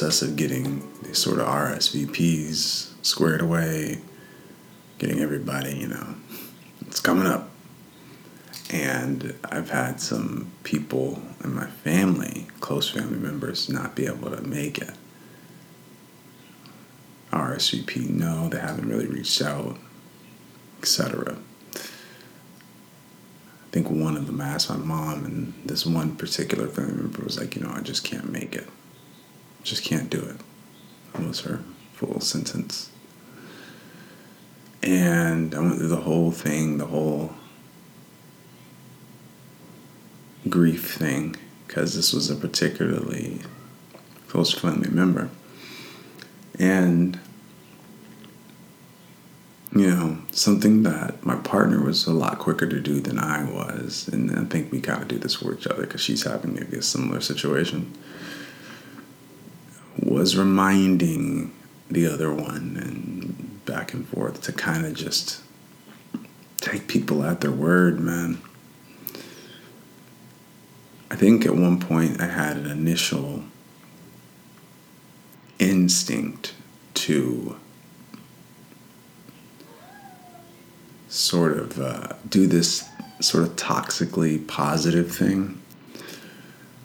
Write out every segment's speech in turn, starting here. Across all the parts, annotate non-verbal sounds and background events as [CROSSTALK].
process of getting these sort of RSVPs squared away, getting everybody, you know, it's coming up. And I've had some people in my family, close family members, not be able to make it. RSVP, no, they haven't really reached out, etc. I think one of them asked my mom, and this one particular family member was like, you know, I just can't make it. Just can't do it. That was her full sentence. And I went through the whole thing, the whole grief thing, because this was a particularly close family member. And, you know, something that my partner was a lot quicker to do than I was. And I think we kind of do this for each other because she's having maybe a similar situation. Was reminding the other one and back and forth to kind of just take people at their word, man. I think at one point I had an initial instinct to sort of uh, do this sort of toxically positive thing.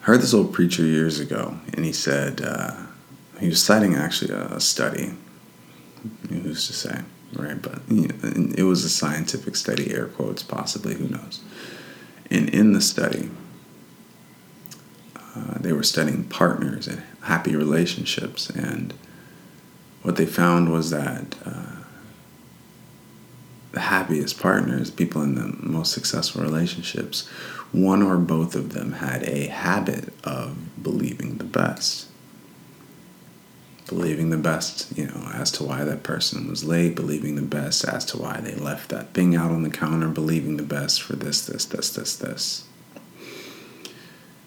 I heard this old preacher years ago, and he said, uh, he was citing actually a, study, who's to say, right? But you know, it was a scientific study, air quotes, possibly, who knows. And in the study, uh, they were studying partners and happy relationships, and what they found was that uh, the happiest partners, people in the most successful relationships, one or both of them had a habit of believing the best. Believing the best, you know, as to why that person was late, believing the best as to why they left that thing out on the counter, believing the best for this, this, this, this, this.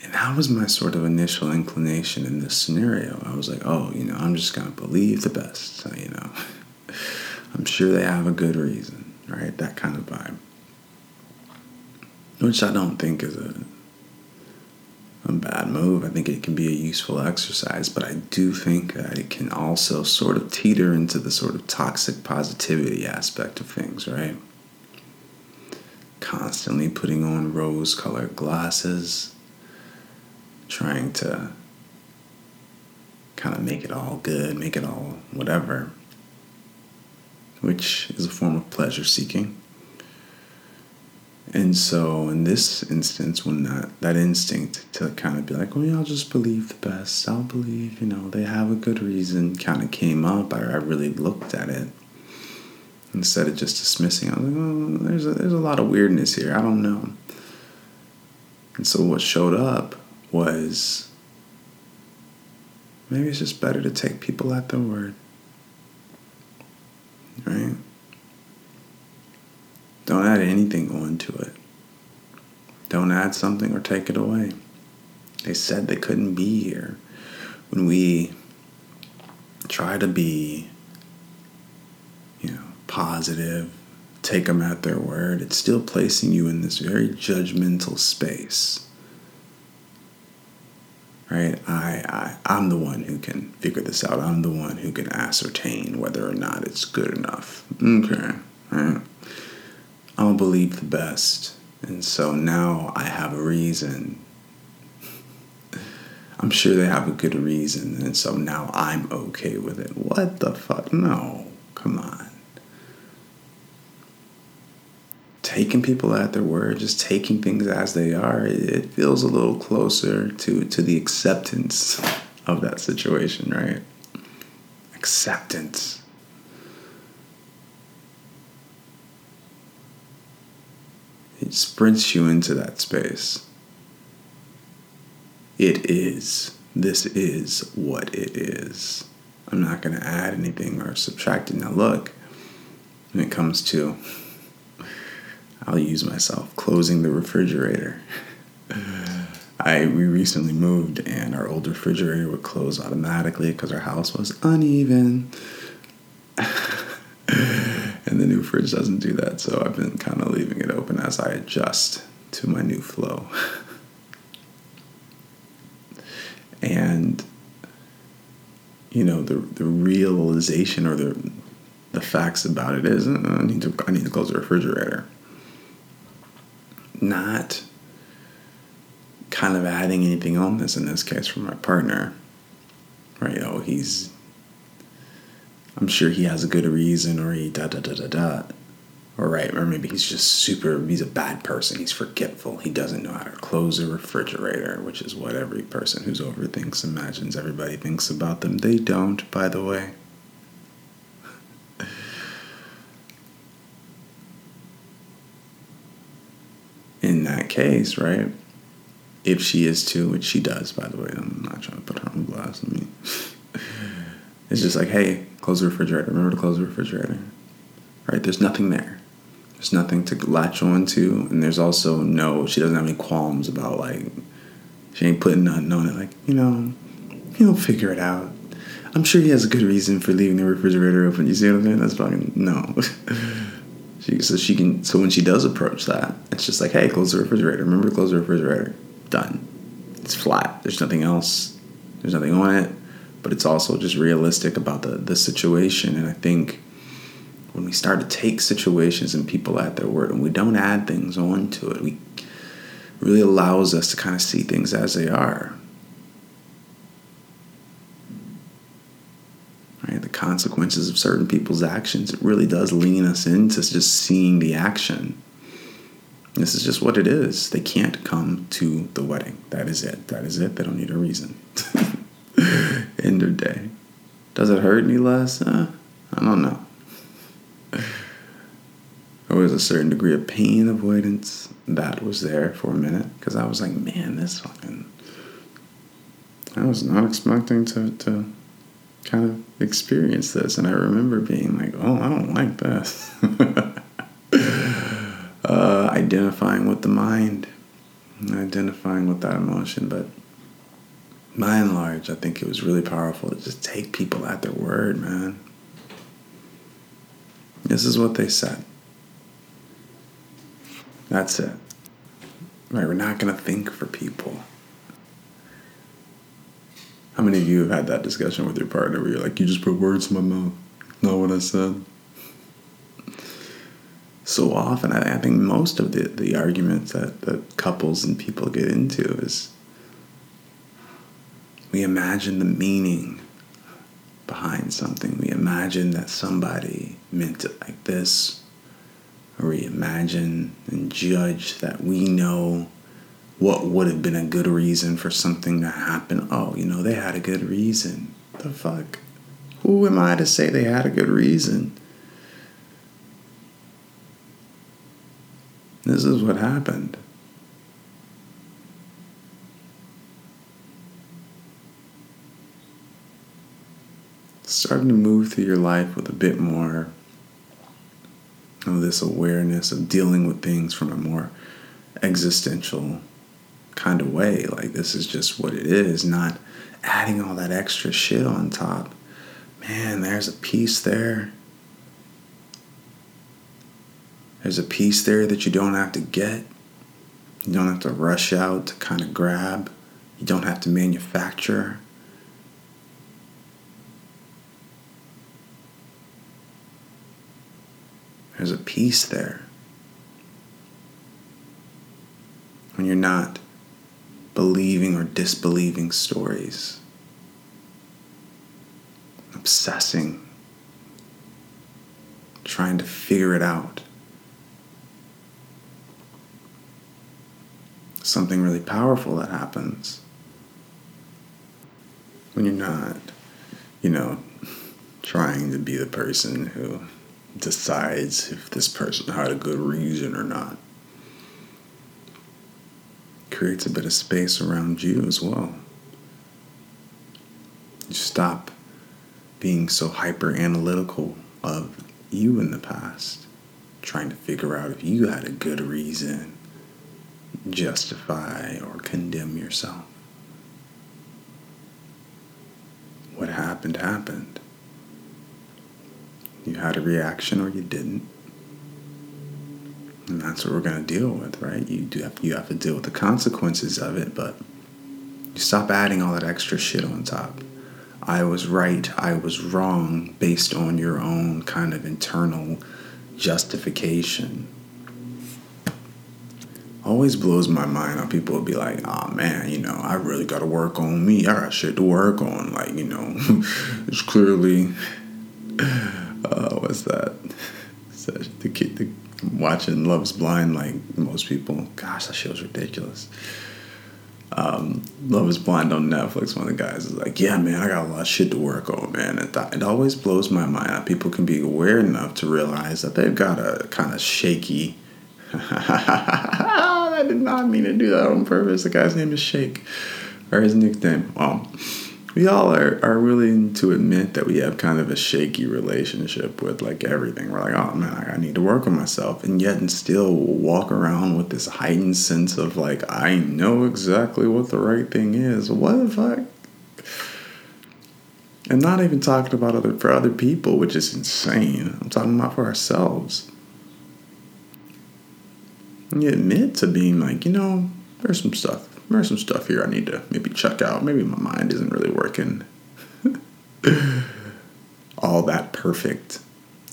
And that was my sort of initial inclination in this scenario. I was like, oh, you know, I'm just going to believe the best. So, you know, [LAUGHS] I'm sure they have a good reason, right? That kind of vibe. Which I don't think is a, a bad move. I think it can be a useful exercise, but I do think that it can also sort of teeter into the sort of toxic positivity aspect of things, right? Constantly putting on rose colored glasses trying to kind of make it all good, make it all whatever, which is a form of pleasure seeking. And so, in this instance, when that, that instinct to kind of be like, well, yeah, I'll just believe the best, I'll believe, you know, they have a good reason kind of came up, I, I really looked at it instead of just dismissing. I was like, oh, there's a, there's a lot of weirdness here, I don't know. And so, what showed up was maybe it's just better to take people at their word. Right? Don't add anything onto it. Don't add something or take it away. They said they couldn't be here. When we try to be, you know, positive, take them at their word, it's still placing you in this very judgmental space right? I, I I'm the one who can figure this out. I'm the one who can ascertain whether or not it's good enough. Okay, right? Believe the best, and so now I have a reason. [LAUGHS] I'm sure they have a good reason, and so now I'm okay with it. What the fuck? No, come on. taking people at their word, just taking things as they are, it feels a little closer to, to the acceptance of that situation, right? Acceptance. Sprints you into that space. It is. This is what it is. I'm not going to add anything or subtract it. Now, look, when it comes to I'll use myself closing the refrigerator. I we recently moved and our old refrigerator would close automatically because our house was uneven. [LAUGHS] and the new fridge doesn't do that, so I've been kind of leaving it open as I adjust to my new flow. [LAUGHS] and you know, the the realization or the the facts about it is, uh, I need to I need to close the refrigerator. Not kind of adding anything on this in this case for my partner. Right? Oh, he's I'm sure he has a good reason or he da da da da da. Or right, or maybe he's just super he's a bad person. He's forgetful. He doesn't know how to close a refrigerator, which is what every person who's overthinks imagines everybody thinks about them. They don't, by the way. [LAUGHS] in that case, right? If she is too, which she does, by the way, I'm not trying to put her on blast. I mean, [LAUGHS] it's just like, hey, close the refrigerator. Remember to close the refrigerator. Right? There's nothing there. There's nothing to latch on to, and there's also no. She doesn't have any qualms about like. She ain't putting nothing on it. Like you know, he'll figure it out. I'm sure he has a good reason for leaving the refrigerator open. You see what I'm saying? That's fucking no. [LAUGHS] She, so she can. So when she does approach that, it's just like, hey, close the refrigerator. Remember to close the refrigerator. Done. It's flat. There's nothing else. There's nothing on it. But it's also just realistic about the the situation. And I think when we start to take situations and people at their word, and we don't add things onto it, we really allows us to kind of see things as they are. right? The consequences of certain people's actions, it really does lean us into just seeing the action. This is just what it is. They can't come to the wedding. That is it. That is it. They don't need a reason. [LAUGHS] End of day. Does it hurt any less? Uh, I don't know. There was a certain degree of pain avoidance that was there for a minute because I was like, man, this fucking. I was not expecting to, to kind of experience this. And I remember being like, oh, I don't like this. [LAUGHS] uh, identifying with the mind, identifying with that emotion. But by and large, I think it was really powerful to just take people at their word, man. This is what they said. That's it. Right, we're not going to think for people. How many of you have had that discussion with your partner where you're like, you just put words in my mouth? Not what I said. So often, I, I think most of the, the arguments that, that couples and people get into is we imagine the meaning behind something. We imagine that somebody meant it like this, or we imagine and judge that we know what would have been a good reason for something to happen. Oh, you know, they had a good reason. The fuck? Who am I to say they had a good reason? This is what happened. Starting to move through your life with a bit more of this awareness of dealing with things from a more existential kind of way. Like, this is just what it is, not adding all that extra shit on top. Man, there's a peace there. There's a peace there that you don't have to get. You don't have to rush out to kind of grab. You don't have to manufacture. There's a peace there. When you're not believing or disbelieving stories, obsessing, trying to figure it out. Something really powerful that happens when you're not, you know, [LAUGHS] trying to be the person who decides if this person had a good reason or not creates a bit of space around you as well. You stop being so hyper analytical of you in the past, trying to figure out if you had a good reason, justify or condemn yourself. What happened, happened. You had a reaction or you didn't. And that's what we're going to deal with, right? You do have, you have to deal with the consequences of it, but you stop adding all that extra shit on top. I was right, I was wrong, based on your own kind of internal justification. Always blows my mind how people will be like, oh man, you know, I really got to work on me. I got shit to work on. Like, you know, [LAUGHS] it's clearly, uh, what's that? The kid, the, watching Love's Blind like most people. Gosh, that show's ridiculous um, Love is Blind on Netflix, one of the guys is like, Yeah, man, I got a lot of shit to work on, man. It, it always blows my mind people can be aware enough to realize that they've got a kind of shaky. [LAUGHS] I did not mean to do that on purpose. The guy's name is Shake, or his nickname. Well, we all are, are willing to admit that we have kind of a shaky relationship with like everything. We're like, oh man, I need to work on myself. And yet and still walk around with this heightened sense of like, I know exactly what the right thing is. What the fuck? And not even talking about other for other people, which is insane. I'm talking about for ourselves. And you admit to being like, you know, there's some stuff there's some stuff here I need to maybe check out. Maybe my mind isn't really working [LAUGHS] all that perfect.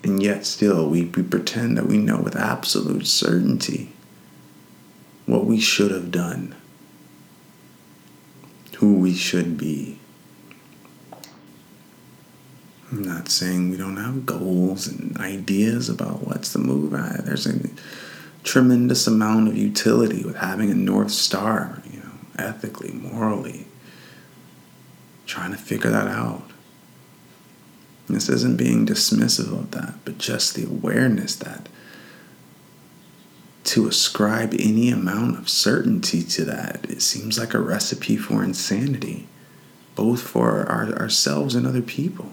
And yet, still, we, we pretend that we know with absolute certainty what we should have done, who we should be. I'm not saying we don't have goals and ideas about what's the move. There's a tremendous amount of utility with having a North Star ethically, morally, trying to figure that out. This isn't being dismissive of that, but just the awareness that to ascribe any amount of certainty to that, it seems like a recipe for insanity, both for our, ourselves and other people.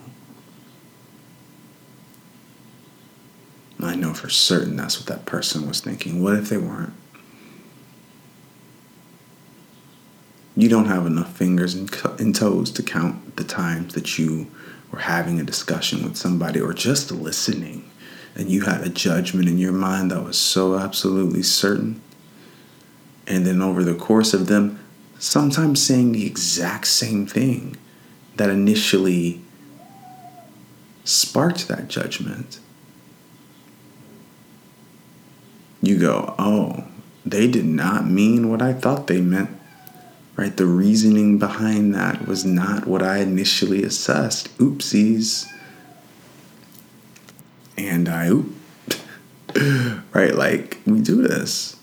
I know for certain that's what that person was thinking. What if they weren't? You don't have enough fingers and, toes to count the times that you were having a discussion with somebody or just listening and you had a judgment in your mind that was so absolutely certain. And then over the course of them sometimes saying the exact same thing that initially sparked that judgment, you go, oh, they did not mean what I thought they meant right? The reasoning behind that was not what I initially assessed. Oopsies. And I oop. [LAUGHS] right? Like, we do this.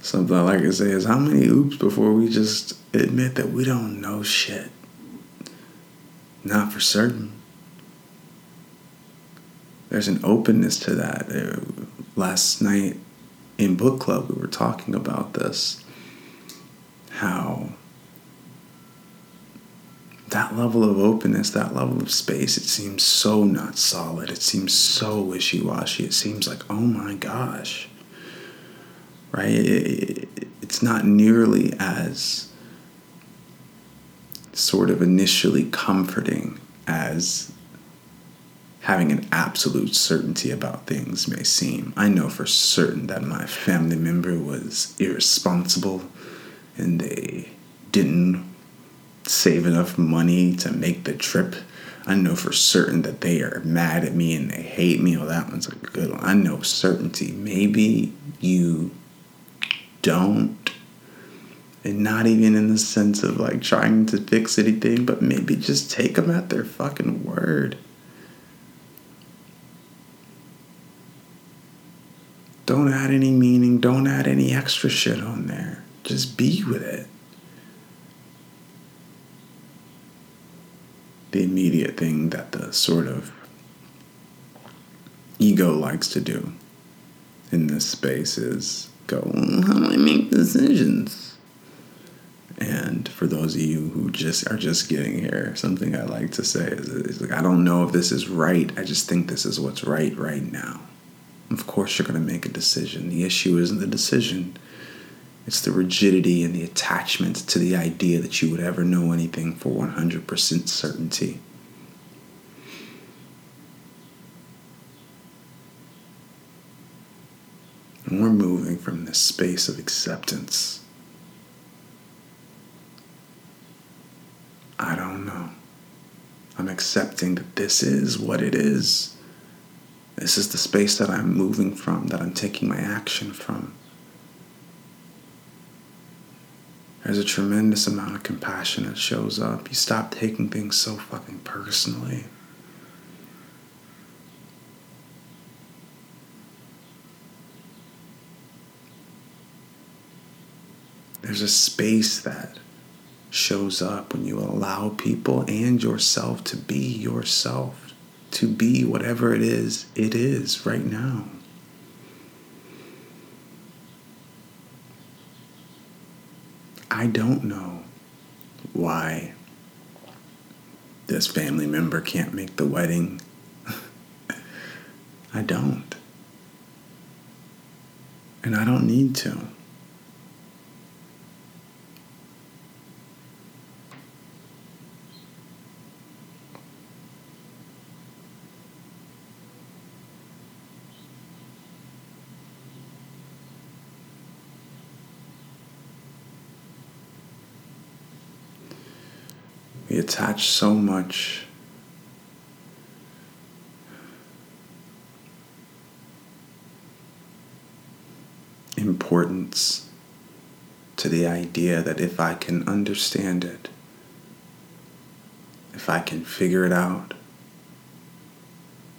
Something I like to say is how many oops before we just admit that we don't know shit? Not for certain. There's an openness to that. Uh, last night, in book club we were talking about this how that level of openness that level of space it seems so not solid. It seems so wishy-washy. It seems like oh my gosh. Right? It, it, it's not nearly as sort of initially comforting as having an absolute certainty about things may seem. I know for certain that my family member was irresponsible and they didn't save enough money to make the trip. I know for certain that they are mad at me and they hate me. Oh, that one's a good one. I know certainty. Maybe you don't. And not even in the sense of like trying to fix anything, but maybe just take them at their fucking word. Don't add any meaning. Don't add any extra shit on there. Just be with it. The immediate thing that the sort of ego likes to do in this space is go, mm, how do I make decisions? And for those of you who just are just getting here, something I like to say is, is like, I don't know if this is right. I just think this is what's right right now of course you're going to make a decision. The issue isn't the decision, it's the rigidity and the attachment to the idea that you would ever know anything for 100% certainty. And we're moving from this space of acceptance. I don't know. I'm accepting that this is what it is. This is the space that I'm moving from, that I'm taking my action from. There's a tremendous amount of compassion that shows up. You stop taking things so fucking personally. There's a space that shows up when you allow people and yourself to be yourself, to be whatever it is it is right now. I don't know why this family member can't make the wedding. [LAUGHS] I don't. And I don't need to. Attach so much importance to the idea that if I can understand it, if I can figure it out,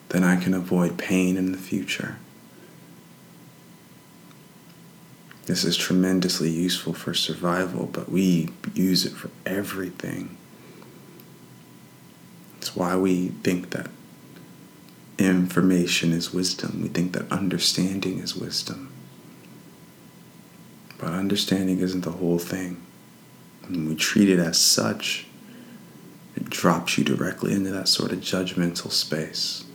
then I can avoid pain in the future. This is tremendously useful for survival, but we use it for everything. It's why we think that information is wisdom. We think that understanding is wisdom. But understanding isn't the whole thing. When we treat it as such, it drops you directly into that sort of judgmental space.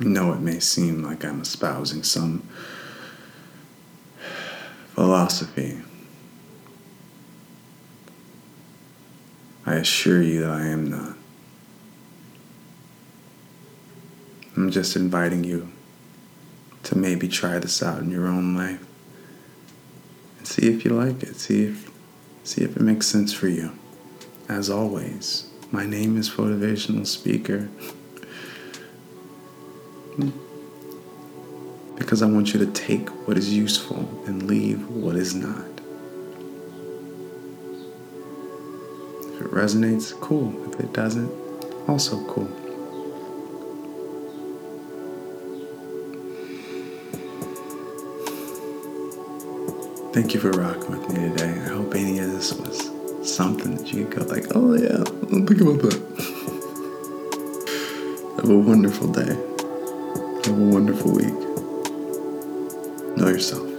No, it may seem like I'm espousing some philosophy. I assure you that I am not. I'm just inviting you to maybe try this out in your own life and see if you like it. See if see if it makes sense for you. As always, my name is Photivational Speaker. Because I want you to take what is useful and leave what is not. If it resonates, cool. If it doesn't, also cool. Thank you for rocking with me today. I hope any of this was something that you could go like, oh yeah, think about that. [LAUGHS] Have a wonderful day. Have a wonderful week. Know yourself.